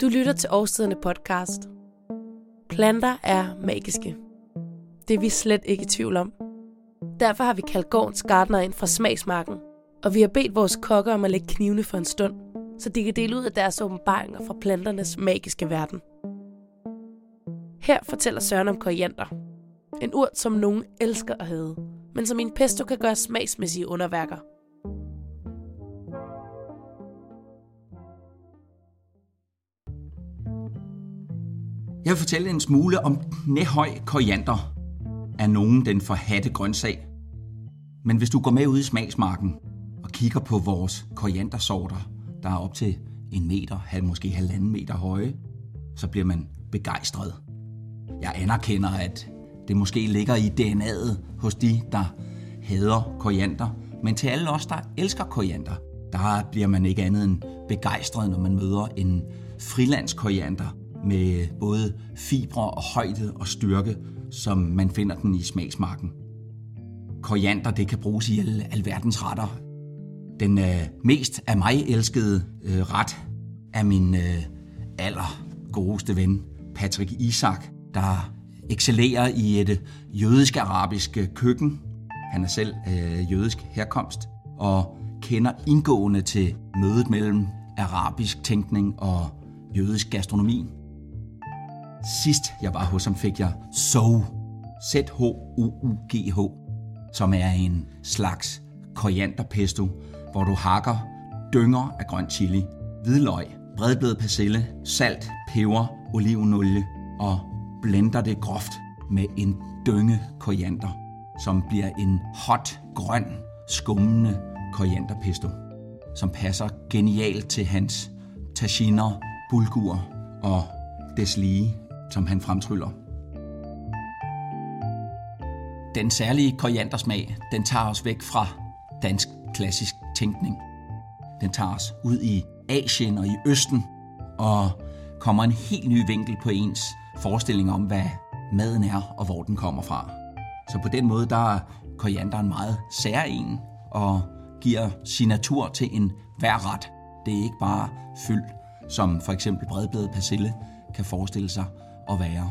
Du lytter til Årstiderne podcast. Planter er magiske. Det er vi slet ikke i tvivl om. Derfor har vi kaldt gårdens gardner ind fra smagsmarken, og vi har bedt vores kokker om at lægge knivene for en stund, så de kan dele ud af deres åbenbaringer fra planternes magiske verden. Her fortæller Søren om koriander. En urt, som nogen elsker at have, men som i en pesto kan gøre smagsmæssige underværker – Jeg vil fortælle en smule om knæhøj koriander er nogen den forhatte grøntsag. Men hvis du går med ud i smagsmarken og kigger på vores koriandersorter, der er op til en meter, måske halvanden meter høje, så bliver man begejstret. Jeg anerkender, at det måske ligger i DNA'et hos de, der hader koriander, men til alle os, der elsker koriander, der bliver man ikke andet end begejstret, når man møder en frilandskoriander, med både fibre og højde og styrke, som man finder den i smagsmarken. Koriander det kan bruges i alle alverdens retter. Den øh, mest af mig elskede øh, ret er min øh, aller godeste ven, Patrick Isak, der excellerer i et øh, jødisk-arabisk øh, køkken. Han er selv øh, jødisk herkomst og kender indgående til mødet mellem arabisk tænkning og jødisk gastronomi. Sidst jeg var hos ham, fik jeg SOU, Z-H-U-U-G-H, som er en slags korianderpesto, hvor du hakker dynger af grøn chili, hvidløg, bredbledet persille, salt, peber, olivenolie og blender det groft med en dynge koriander, som bliver en hot, grøn, skummende korianderpesto, som passer genialt til hans taginer, bulgur og deslige som han fremtryller. Den særlige koriandersmag, den tager os væk fra dansk klassisk tænkning. Den tager os ud i Asien og i Østen, og kommer en helt ny vinkel på ens forestilling om, hvad maden er og hvor den kommer fra. Så på den måde, der er korianderen meget særegen og giver signatur til en hver ret. Det er ikke bare fyld, som for eksempel bredbladet persille kan forestille sig, at være.